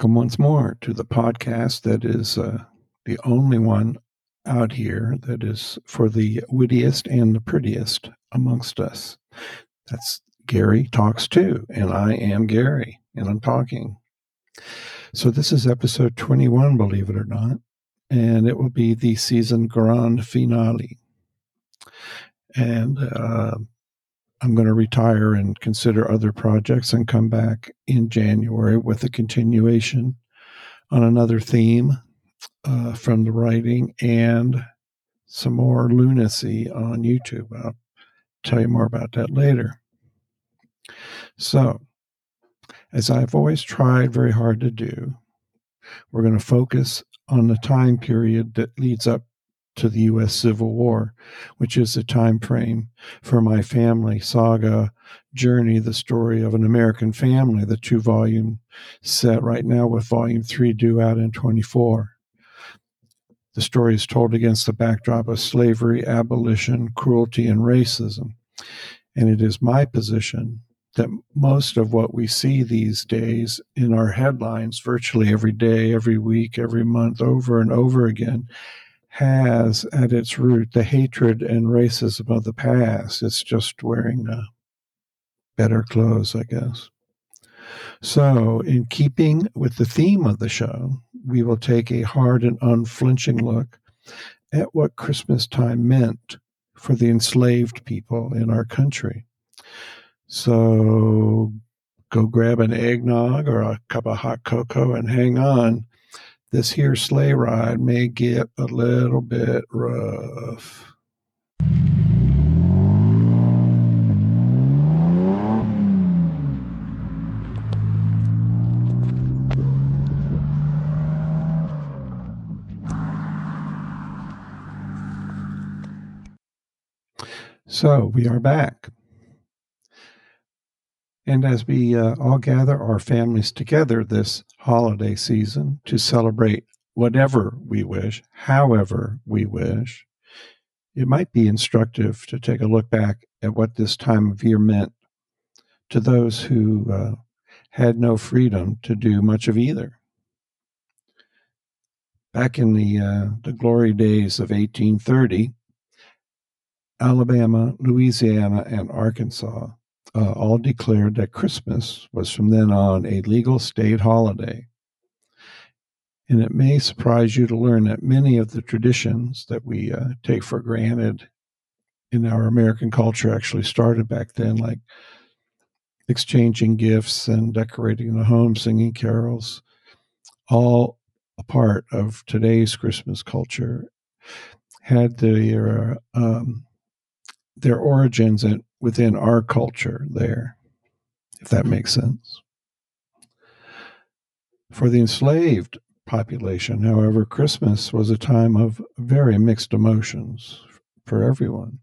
Welcome once more to the podcast that is uh, the only one out here that is for the wittiest and the prettiest amongst us. That's Gary Talks Too, and I am Gary, and I'm talking. So this is episode 21, believe it or not, and it will be the season grand finale. And uh, I'm going to retire and consider other projects and come back in January with a continuation on another theme uh, from the writing and some more lunacy on YouTube. I'll tell you more about that later. So, as I've always tried very hard to do, we're going to focus on the time period that leads up to the U.S. Civil War, which is the time frame for my family saga journey, the story of an American family, the two volume set right now with volume three due out in 24. The story is told against the backdrop of slavery, abolition, cruelty, and racism. And it is my position that most of what we see these days in our headlines, virtually every day, every week, every month, over and over again, has at its root the hatred and racism of the past. It's just wearing uh, better clothes, I guess. So, in keeping with the theme of the show, we will take a hard and unflinching look at what Christmas time meant for the enslaved people in our country. So, go grab an eggnog or a cup of hot cocoa and hang on this here sleigh ride may get a little bit rough. So we are back. And as we uh, all gather our families together this holiday season to celebrate whatever we wish, however we wish, it might be instructive to take a look back at what this time of year meant to those who uh, had no freedom to do much of either. Back in the, uh, the glory days of 1830, Alabama, Louisiana, and Arkansas uh, all declared that Christmas was from then on a legal state holiday. And it may surprise you to learn that many of the traditions that we uh, take for granted in our American culture actually started back then, like exchanging gifts and decorating the home, singing carols, all a part of today's Christmas culture, had their um, their origins in, within our culture there, if that makes sense. For the enslaved population, however, Christmas was a time of very mixed emotions for everyone.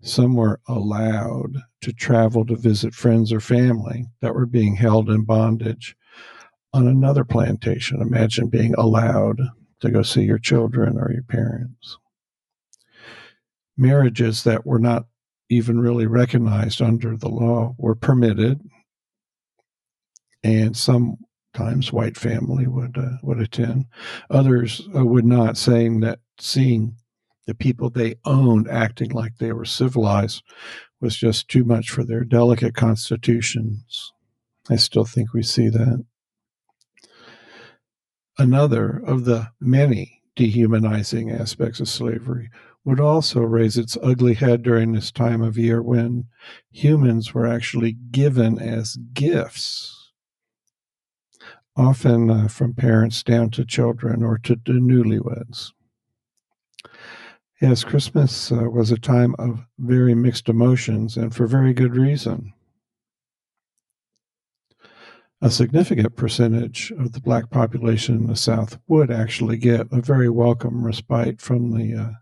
Some were allowed to travel to visit friends or family that were being held in bondage on another plantation. Imagine being allowed to go see your children or your parents. Marriages that were not even really recognized under the law were permitted, and sometimes white family would uh, would attend. Others uh, would not, saying that seeing the people they owned acting like they were civilized was just too much for their delicate constitutions. I still think we see that. Another of the many dehumanizing aspects of slavery would also raise its ugly head during this time of year when humans were actually given as gifts, often uh, from parents down to children or to newlyweds. Yes, Christmas uh, was a time of very mixed emotions and for very good reason. A significant percentage of the black population in the South would actually get a very welcome respite from the uh,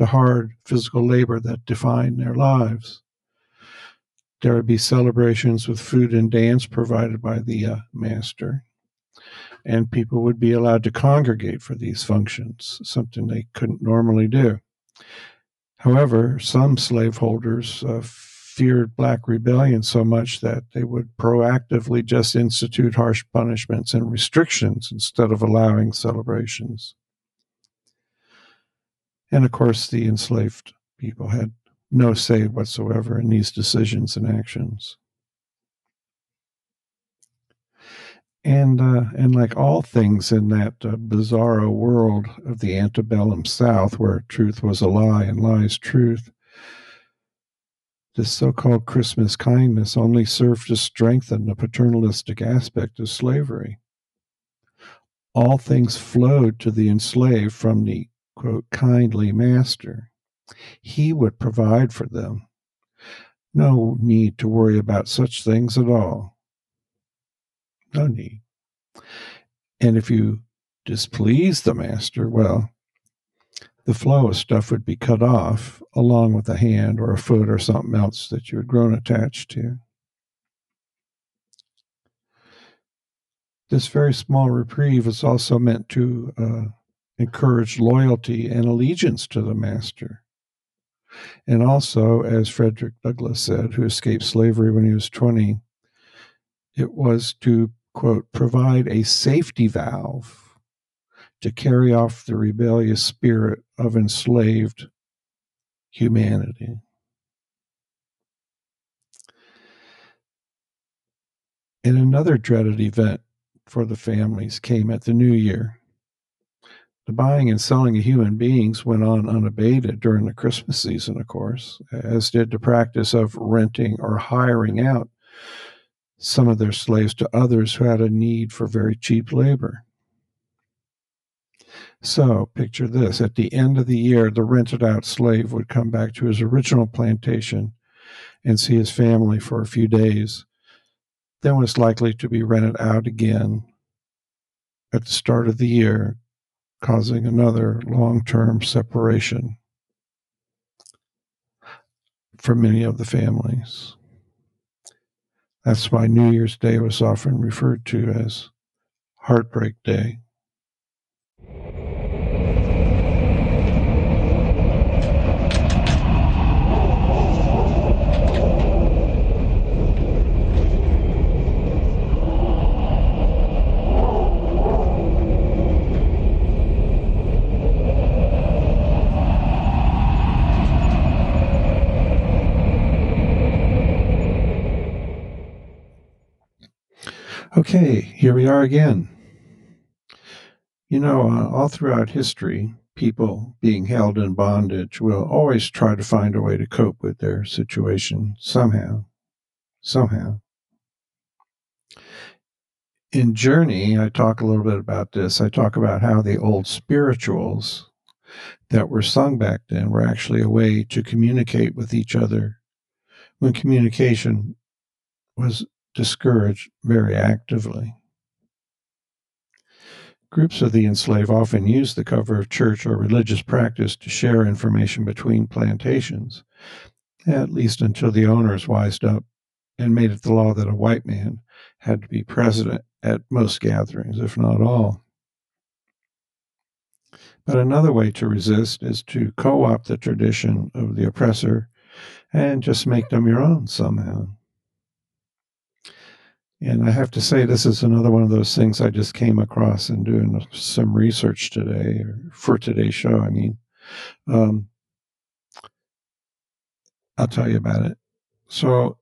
the hard physical labor that defined their lives. There would be celebrations with food and dance provided by the uh, master, and people would be allowed to congregate for these functions, something they couldn't normally do. However, some slaveholders uh, feared black rebellion so much that they would proactively just institute harsh punishments and restrictions instead of allowing celebrations. And of course, the enslaved people had no say whatsoever in these decisions and actions. And uh, and like all things in that uh, bizarro world of the antebellum South, where truth was a lie and lies truth, this so-called Christmas kindness only served to strengthen the paternalistic aspect of slavery. All things flowed to the enslaved from the quote kindly master. He would provide for them. No need to worry about such things at all. No need. And if you displease the master, well, the flow of stuff would be cut off along with a hand or a foot or something else that you had grown attached to. This very small reprieve is also meant to uh, encourage loyalty and allegiance to the master. And also, as Frederick Douglass said, who escaped slavery when he was 20, it was to, quote, provide a safety valve to carry off the rebellious spirit of enslaved humanity. And another dreaded event for the families came at the new year. The buying and selling of human beings went on unabated during the Christmas season, of course, as did the practice of renting or hiring out some of their slaves to others who had a need for very cheap labor. So, picture this at the end of the year, the rented out slave would come back to his original plantation and see his family for a few days, then was likely to be rented out again at the start of the year causing another long term separation for many of the families. That's why New Year's Day was often referred to as Heartbreak Day. Okay, here we are again. You know, uh, all throughout history, people being held in bondage will always try to find a way to cope with their situation somehow. Somehow. In Journey, I talk a little bit about this. I talk about how the old spirituals that were sung back then were actually a way to communicate with each other when communication was discouraged very actively. Groups of the enslaved often use the cover of church or religious practice to share information between plantations, at least until the owners wised up and made it the law that a white man had to be present at most gatherings, if not all. But another way to resist is to co opt the tradition of the oppressor and just make them your own somehow. And I have to say, this is another one of those things I just came across in doing some research today, or for today's show. I mean, um, I'll tell you about it. So,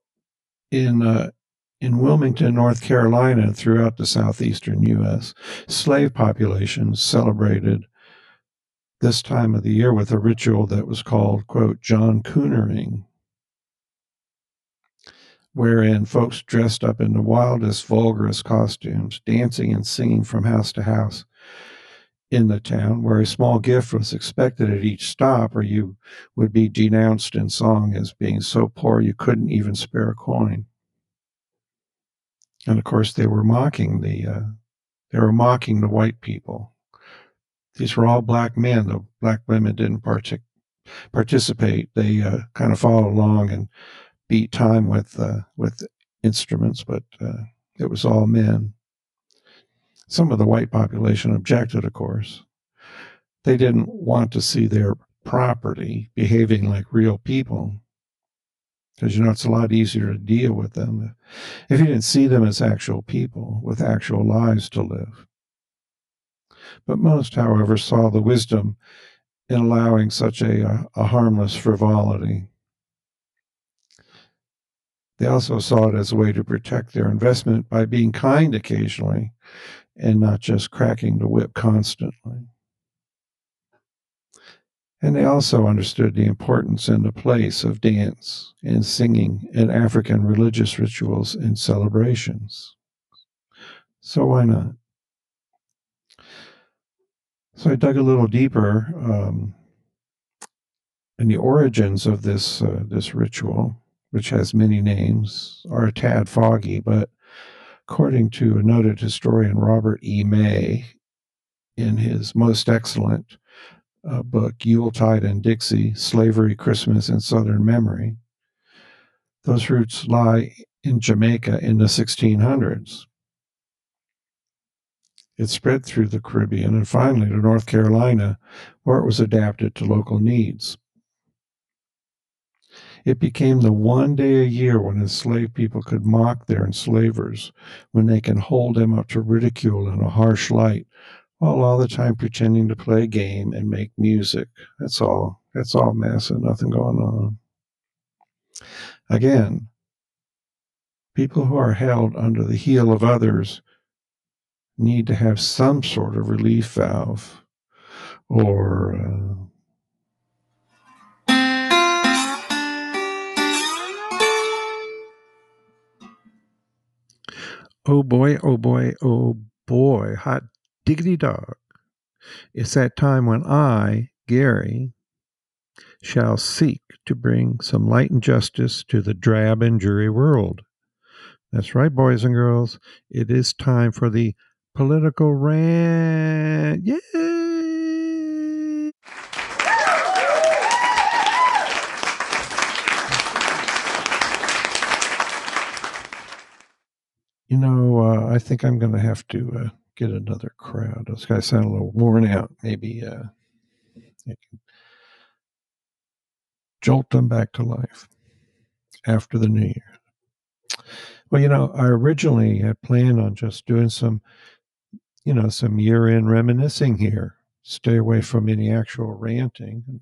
in uh, in Wilmington, North Carolina, throughout the southeastern U.S., slave populations celebrated this time of the year with a ritual that was called, quote, John Coonering, wherein folks dressed up in the wildest, vulgarest costumes, dancing and singing from house to house in the town, where a small gift was expected at each stop, or you would be denounced in song as being so poor you couldn't even spare a coin. And of course, they were mocking the uh, they were mocking the white people. These were all black men. The black women didn't partic- participate. They uh, kind of followed along and beat time with uh, with instruments, but uh, it was all men. Some of the white population objected, of course. They didn't want to see their property behaving like real people. because you know it's a lot easier to deal with them if you didn't see them as actual people with actual lives to live. But most, however, saw the wisdom in allowing such a, a harmless frivolity. They also saw it as a way to protect their investment by being kind occasionally and not just cracking the whip constantly. And they also understood the importance and the place of dance and singing in African religious rituals and celebrations. So why not? So I dug a little deeper um, in the origins of this uh, this ritual, which has many names, are a tad foggy, but according to a noted historian Robert E. May, in his most excellent uh, book, Yuletide in Dixie Slavery, Christmas, and Southern Memory. Those roots lie in Jamaica in the 1600s. It spread through the Caribbean and finally to North Carolina, where it was adapted to local needs. It became the one day a year when enslaved people could mock their enslavers, when they can hold them up to ridicule in a harsh light while all the time pretending to play a game and make music. That's all. That's all mess and nothing going on. Again, people who are held under the heel of others need to have some sort of relief valve or uh, oh boy, oh boy, oh boy, hot diggity dog. It's that time when I, Gary, shall seek to bring some light and justice to the drab and dreary world. That's right, boys and girls. It is time for the political rant. Yay! You know, uh, I think I'm going to have to uh, get another crowd. Those guys sound a little worn out. Maybe uh, jolt them back to life after the new year. Well, you know, I originally had planned on just doing some, you know, some year end reminiscing here. Stay away from any actual ranting.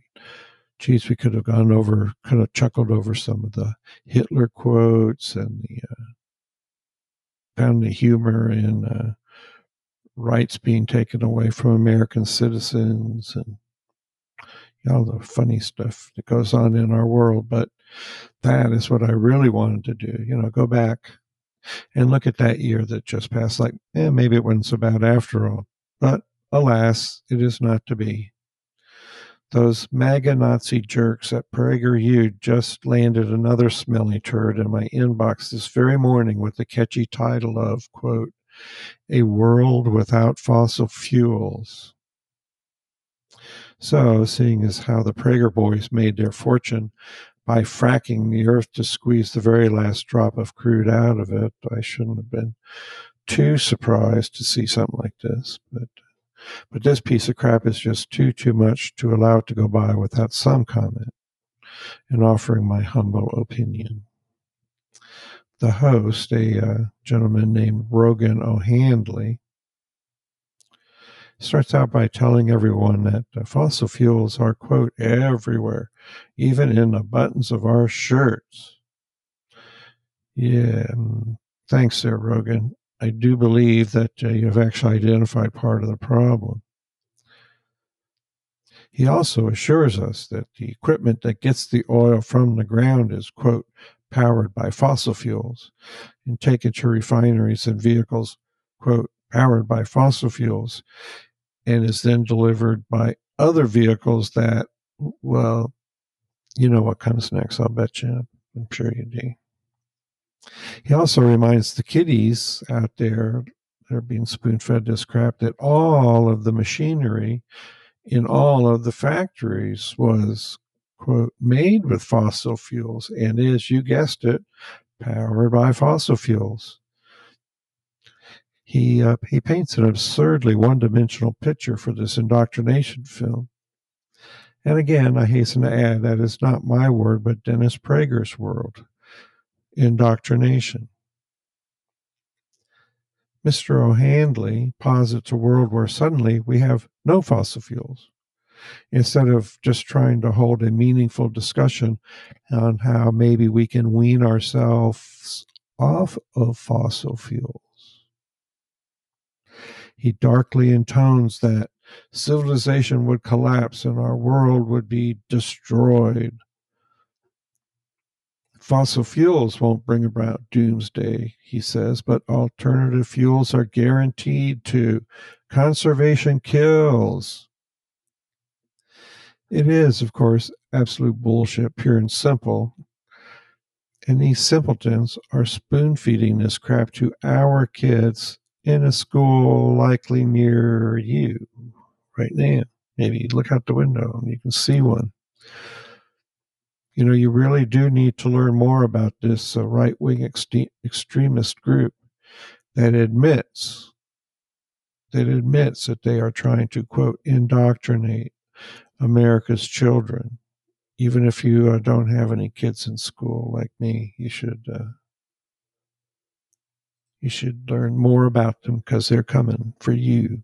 Geez, we could have gone over, kind of chuckled over some of the Hitler quotes and the uh, found the humor in uh, rights being taken away from American citizens and know the funny stuff that goes on in our world. But that is what I really wanted to do. You know, go back and look at that year that just passed. Like, eh, maybe it wasn't so bad after all. But alas, it is not to be. Those MAGA Nazi jerks at PragerU just landed another smelly turd in my inbox this very morning with the catchy title of, quote, a world without fossil fuels. So, seeing as how the Prager boys made their fortune by fracking the earth to squeeze the very last drop of crude out of it, I shouldn't have been too surprised to see something like this. But but this piece of crap is just too too much to allow it to go by without some comment and offering my humble opinion the host, a uh, gentleman named Rogan O'Handley, starts out by telling everyone that uh, fossil fuels are, quote, everywhere, even in the buttons of our shirts. Yeah, mm, thanks there, Rogan. I do believe that uh, you have actually identified part of the problem. He also assures us that the equipment that gets the oil from the ground is, quote, powered by fossil fuels and taken to refineries and vehicles, quote, powered by fossil fuels, and is then delivered by other vehicles that, well, you know what comes next, I'll bet you. I'm sure you do. He also reminds the kiddies out there that are being spoon fed this crap that all of the machinery in all of the factories was quote, made with fossil fuels and is, you guessed it, powered by fossil fuels. He, uh, he paints an absurdly one dimensional picture for this indoctrination film. And again, I hasten to add that is not my word, but Dennis Prager's word indoctrination. Mr. O'Handley posits a world where suddenly we have no fossil fuels instead of just trying to hold a meaningful discussion on how maybe we can wean ourselves off of fossil fuels. He darkly intones that civilization would collapse and our world would be destroyed. Fossil fuels won't bring about doomsday, he says, but alternative fuels are guaranteed to. Conservation kills. It is, of course, absolute bullshit, pure and simple. And these simpletons are spoon feeding this crap to our kids in a school likely near you right now. Maybe look out the window and you can see one. You know, you really do need to learn more about this uh, right wing ex- extremist group that admits that admits that they are trying to quote indoctrinate America's children. Even if you uh, don't have any kids in school like me, you should uh, you should learn more about them because they're coming for you.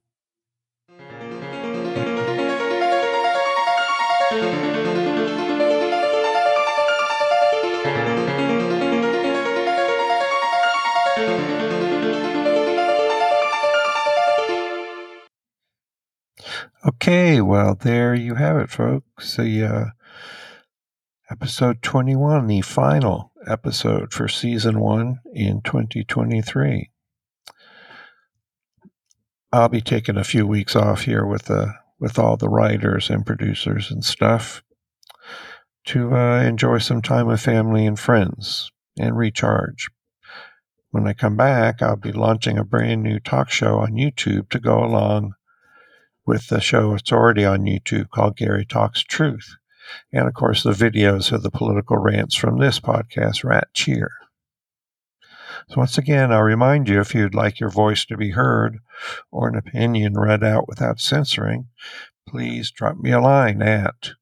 Okay, well, there you have it, folks. The uh, episode 21, the final episode for season one in 2023. I'll be taking a few weeks off here with the uh, with all the writers and producers and stuff to uh, enjoy some time with family and friends and recharge. When I come back, I'll be launching a brand new talk show on YouTube to go along with the show that's already on YouTube called Gary Talks Truth. And of course, the videos of the political rants from this podcast, Rat Cheer. So, once again, I'll remind you if you'd like your voice to be heard or an opinion read out without censoring, please drop me a line at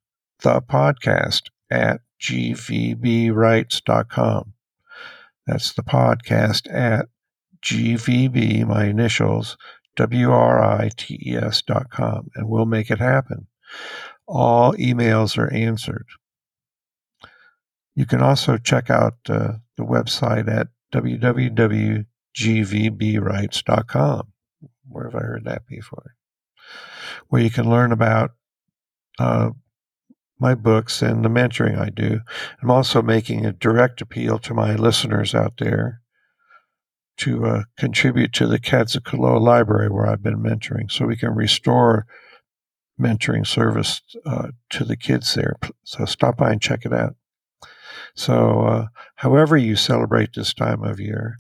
the podcast at gvbwrites.com. That's the podcast at gvb, my initials, W-R-I-T-E-S dot com, and we'll make it happen. All emails are answered. You can also check out uh, the website at www.gvbwrites.com. Where have I heard that before? Where you can learn about uh, my books and the mentoring I do. I'm also making a direct appeal to my listeners out there to uh, contribute to the Kadzakalo Library where I've been mentoring so we can restore mentoring service uh, to the kids there. So stop by and check it out. So, uh, however you celebrate this time of year,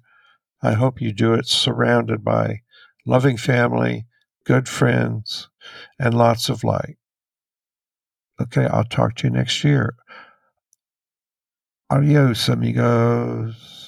I hope you do it surrounded by loving family, good friends, and lots of light. Okay, I'll talk to you next year. Adios, amigos.